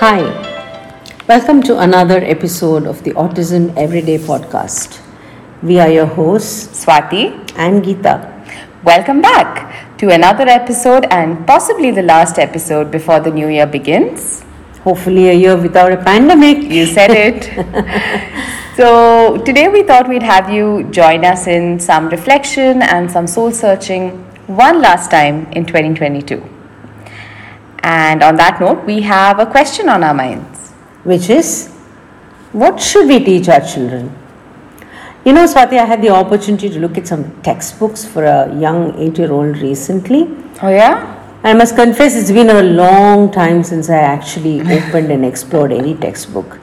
Hi, welcome to another episode of the Autism Everyday podcast. We are your hosts Swati, and Geeta. welcome back to another episode and possibly the last episode before the new year begins. Hopefully, a year without a pandemic. You said it. so, today we thought we'd have you join us in some reflection and some soul searching one last time in 2022. And on that note, we have a question on our minds. which is what should we teach our children? You know, Swati, I had the opportunity to look at some textbooks for a young eight year old recently. Oh, yeah? I must confess, it's been a long time since I actually opened and explored any textbook.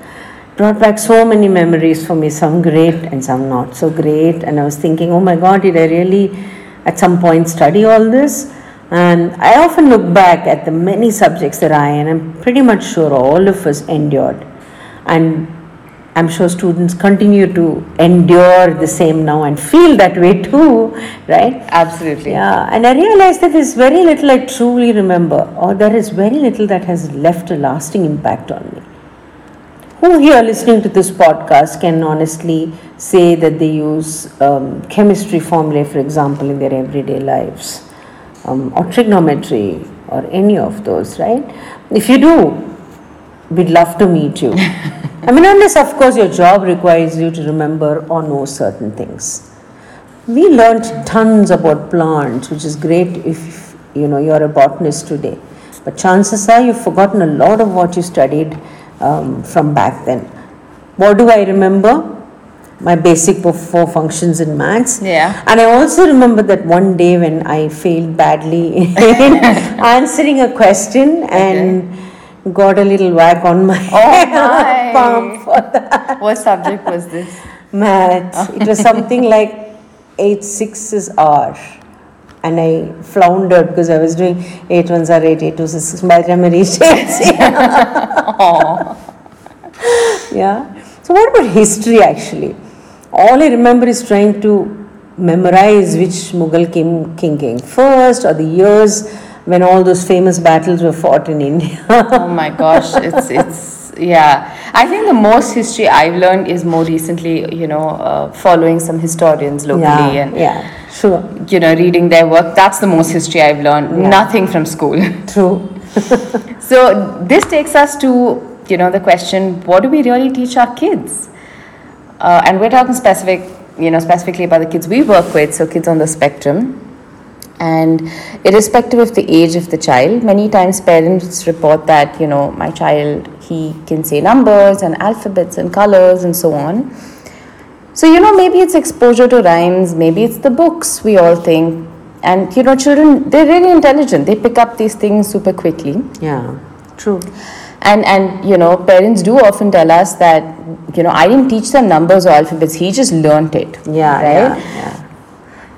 Brought back so many memories for me, some great and some not so great. And I was thinking, oh my God, did I really at some point study all this? And I often look back at the many subjects that I, and I'm pretty much sure all of us endured. And I'm sure students continue to endure the same now and feel that way too, right? Absolutely. Yeah, and I realize that there's very little I truly remember, or there is very little that has left a lasting impact on me. Who here listening to this podcast can honestly say that they use um, chemistry formulae, for example, in their everyday lives, um, or trigonometry, or any of those, right? If you do, we'd love to meet you. I mean, unless, of course, your job requires you to remember or know certain things. We learned tons about plants, which is great if you know you're a botanist today. But chances are you've forgotten a lot of what you studied um, from back then. What do I remember? My basic four functions in maths. Yeah. And I also remember that one day when I failed badly in answering a question and got a little whack on my Oh, my. palm for that What subject was this? math. It was something like 8 6 is R. And I floundered because I was doing 8 ones are 8, 8 twos is 6. By the time I reached 8, yeah. So, what about history actually? All I remember is trying to memorize which Mughal king, king came first or the years when all those famous battles were fought in India. oh my gosh it's it's yeah i think the most history i've learned is more recently you know uh, following some historians locally yeah, and yeah, sure, you know reading their work that's the most history i've learned Yeah. nothing from school true. so this takes us to you know the question what do we really teach our kids uh, and we're talking specific you know specifically about the kids we work with so kids on the spectrum. And irrespective of the age of the child many times parents report that you know my child he can say numbers and alphabets and colors and so on. So you know maybe it's exposure to rhymes maybe it's the books we all think. And you know children they're really intelligent. They pick up these things super quickly. Yeah, true. And and you know parents do often tell us that you know i didn't teach them numbers or alphabets he just learnt it Yeah, right yeah, yeah.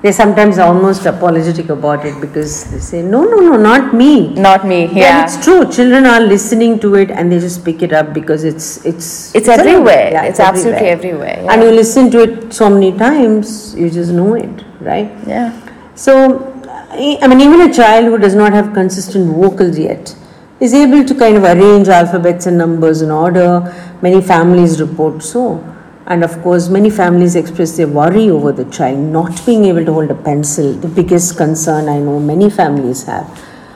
They sometimes are almost apologetic about it because they say, no, no, no, not me. not me yeah it's true. Children are listening to it and they just pick it up because it's it's It's everywhere. Yeah, It's absolutely everywhere, yeah. And you listen to it so many times, you just know it, right? yeah So, I I mean, even a child who does not have consistent vocals yet is able to kind of arrange alphabets and numbers in order. Many families report so. And of course, many families express their worry over the child not being able to hold a pencil, the biggest concern I know many families have.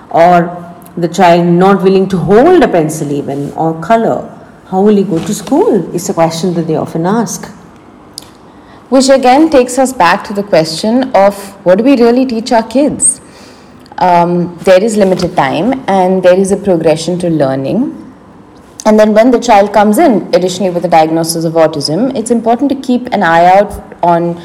Or the child not willing to hold a pencil, even, or color. How will he go to school? Is a question that they often ask. which again takes us back to the question of what do we really teach our kids um, there is limited time and there is a progression to learning and then when the child comes in additionally with a diagnosis of autism it's important to keep an eye out on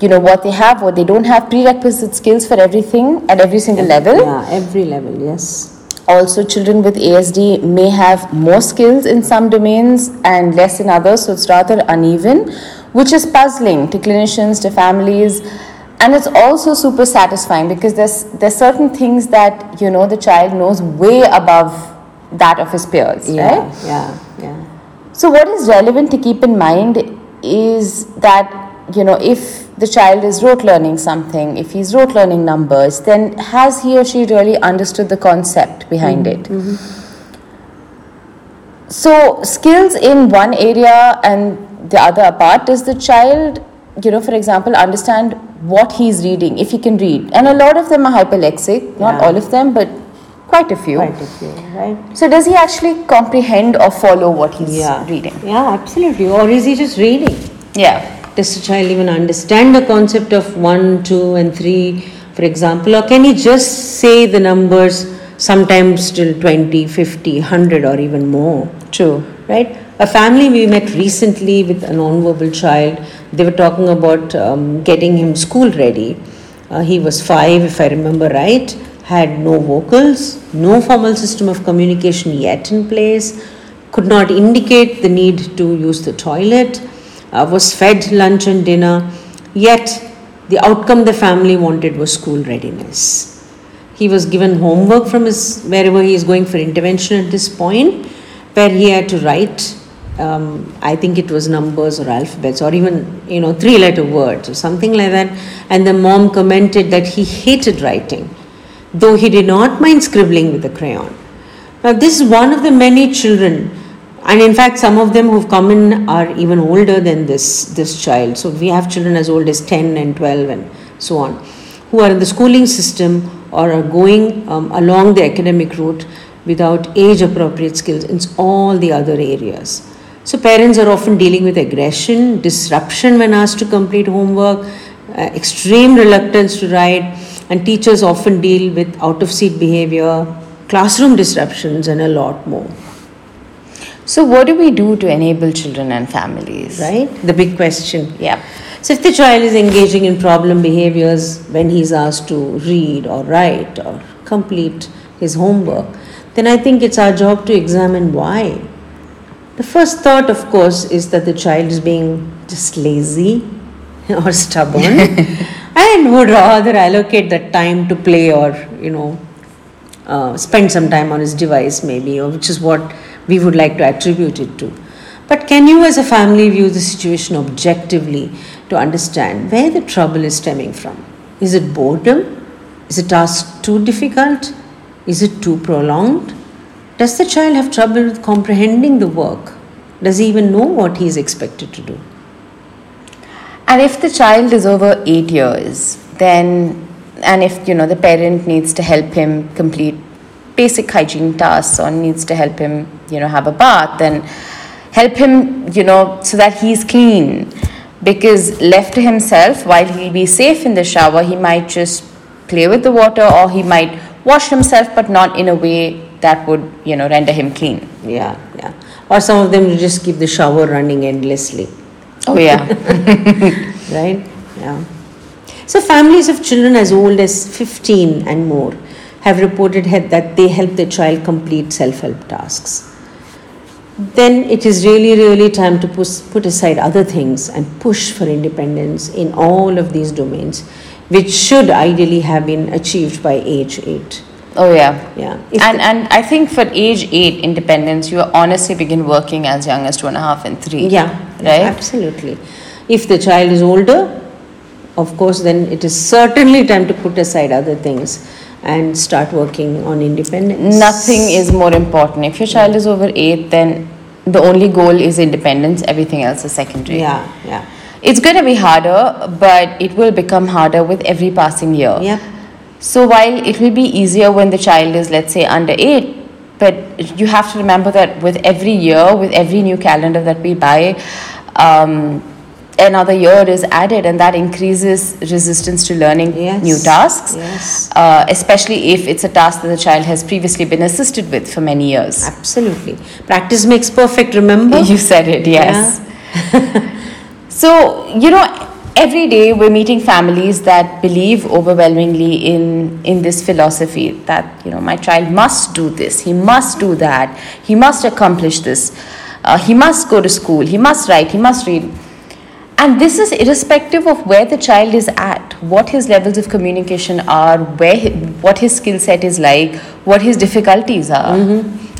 you know what they have what they don't have prerequisite skills for everything at every single level Yeah, every level, yes. also children with asd may have more skills in some domains and less in others so it's rather uneven which is puzzling to clinicians to families and it's also super satisfying because there's there's certain things that you know the child knows way above that of his peers Yeah, right? yeah, yeah. so what is relevant to keep in mind is that you know if the child is rote learning something if he's rote learning numbers then has he or she really understood the concept behind it? Mm-hmm. So skills in one area and the other apart does the child you know for example understand what he's reading if he can read and a lot of them are hyperlexic not Yeah. all of them but quite a few Quite a few, right? so does he actually comprehend or follow what he's Yeah. reading Yeah, absolutely. Or is he just reading? yeah Does the child even understand the concept of 1, 2, and 3, for example? Or can he just say the numbers sometimes till 20, 50, 100, or even more? true Right? A family we met recently with a non-verbal child, they were talking about um, getting him school ready. Uh, he was five, if I remember right, had no vocals, no formal system of communication yet in place, could not indicate the need to use the toilet, uh, was fed lunch and dinner, yet the outcome the family wanted was school readiness. He was given homework from his wherever he is going for intervention at this point, where he had to write. Um, I think it was numbers or alphabets or even you know three letter words or something like that. And the mom commented that he hated writing, though he did not mind scribbling with a crayon. Now this is one of the many children, and in fact some of them who've come in are even older than this this child. So we have children as old as ten and twelve and so on, who are in the schooling system or are going um, along the academic route without age appropriate skills in all the other areas. So parents are often dealing with aggression, disruption when asked to complete homework, uh, extreme reluctance to write, and teachers often deal with out of seat behavior, classroom disruptions, and a lot more. so what do we do to enable children and families Right? The big question. yeah So, if the child is engaging in problem behaviors when he's asked to read or write or complete his homework, then I think it's our job to examine why. The first thought, of course, is that the child is being just lazy or stubborn and would rather allocate that time to play or, you know, uh, spend some time on his device, maybe, or which is what we would like to attribute it to. But can you, as a family, view the situation objectively to understand where the trouble is stemming from? Is it boredom? Is the task too difficult? Is it too prolonged? Does the child have trouble with comprehending the work? Does he even know what he is expected to do? And if the child is over eight years, then, and if you know the parent needs to help him complete basic hygiene tasks or needs to help him, you know, have a bath, then help him, you know, so that he's clean. Because left to himself, while he'll be safe in the shower, he might just play with the water or he might wash himself, but not in a way that would, you know, render him clean. Yeah, yeah. Or some of them just keep the shower running endlessly. Oh, yeah. right? Yeah. So, families of children as old as 15 and more have reported that they help their child complete self help tasks. Then it is really, really time to push, put aside other things and push for independence in all of these domains, which should ideally have been achieved by age 8. Oh, yeah. Yeah. If and and I think for age eight independence, you honestly begin working as young as two and a half and three. Yeah, Right? absolutely. If the child is older, of course, then it is certainly time to put aside other things and start working on independence. Nothing is more important. If your child is over eight, then the only goal is independence. Everything else is secondary. Yeah, yeah, It's going to be harder, but it will become harder with every passing year. yeah. So while it will be easier when the child is, let's say, under eight, but you have to remember that with every year, with every new calendar that we buy, um, another year is added, and that increases resistance to learning Yes. new tasks. Yes. Uh, especially if it's a task that the child has previously been assisted with for many years. Absolutely. Practice makes perfect, remember? You said it, yes. so, you know, every day we're meeting families that believe overwhelmingly in, in this philosophy that, you know, my child must do this, he must do that, he must accomplish this, uh, he must go to school, he must write, he must read. And this is irrespective of where the child is at, what his levels of communication are, where what his skill set is like, what his difficulties are.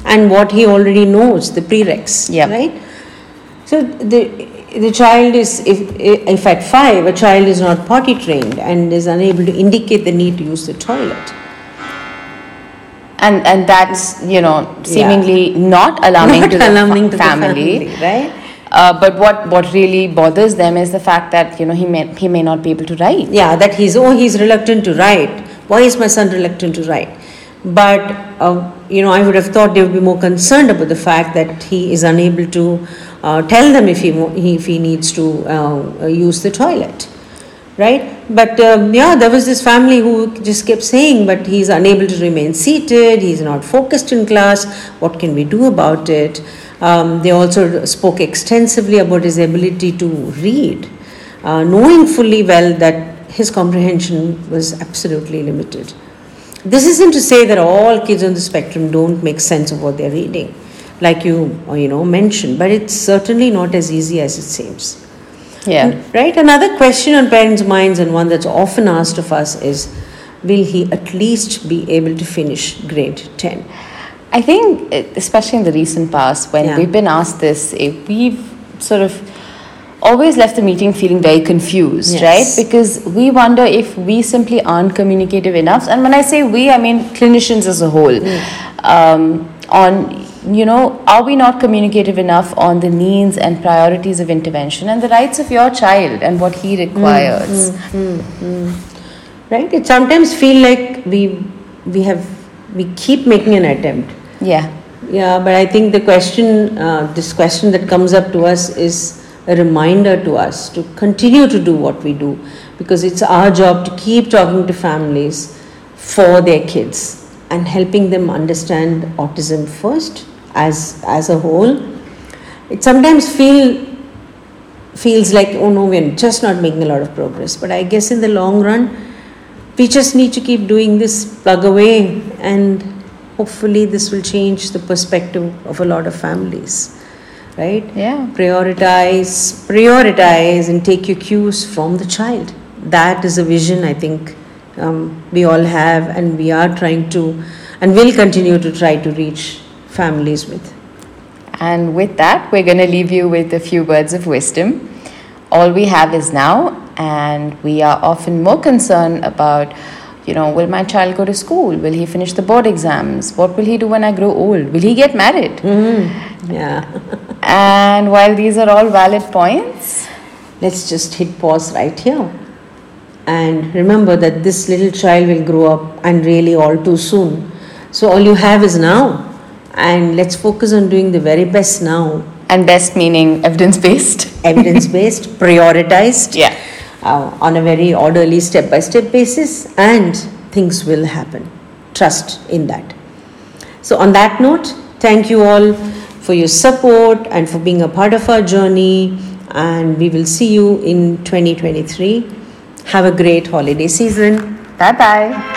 and what he already knows, the prereqs, Yeah. right? So the the child is if if at five a child is not potty trained and is unable to indicate the need to use the toilet. and and that's you know seemingly not alarming Not to the alarming fa- to the family, right? Uh, but what what really bothers them is the fact that you know he may he may not be able to write. Yeah, that he's, oh, he's reluctant to write. Why is my son reluctant to write? But, uh, you know, I would have thought they would be more concerned about the fact that he is unable to tell them if he, he- if he needs to uh, use the toilet. Right? But um, yeah, there was this family who just kept saying, but he's unable to remain seated, he's not focused in class, what can we do about it? Um, they also spoke extensively about his ability to read, uh, knowing fully well that his comprehension was absolutely limited. This isn't to say that all kids on the spectrum don't make sense of what they're reading, like you uh, you know mentioned, but it's certainly not as easy as it seems. Yeah. Right? Another question on parents' minds, and one that's often asked of us, is will he at least be able to finish grade 10? I think, eh, especially in the recent past, when Yeah. we've been asked this, eh, we've sort of always left the meeting feeling very confused, Yes. right? Because we wonder if we simply aren't communicative enough. And when I say we, I mean clinicians as a whole. Um, on, you know, are we not communicative enough on the needs and priorities of intervention and the rights of your child and what he requires? Mm, mm, mm, right? It sometimes feel like we we have we keep making an attempt. Yeah. Yeah, but I think the question, uh, this question that comes up to us is a reminder to us to continue to do what we do because it's our job to keep talking to families for their kids and helping them understand autism first as as a whole. It sometimes feel feels like oh no we're just not making a lot of progress but i guess in the long run we just need to keep doing this plug away and hopefully this will change the perspective of a lot of families right Yeah. prioritize prioritize and take your cues from the child that is a vision i think um, we all have and we are trying to and will continue to try to reach families with And with that, we're going to leave you with a few words of wisdom. All we have is now, and we are often more concerned about, you know, will my child go to school? Will he finish the board exams? What will he do when I grow old? Will he get married? Mm-hmm. yeah And while these are all valid points, let's just hit pause right here and remember that this little child will grow up and really all too soon so all you have is now and let's focus on doing the very best now. And best meaning evidence based. evidence based prioritized. Yeah. uh, on a very orderly step by step basis and things will happen. Trust in that. So on that note thank you all for your support and for being a part of our journey. And we will see you in 2023 have a great holiday season. Bye bye.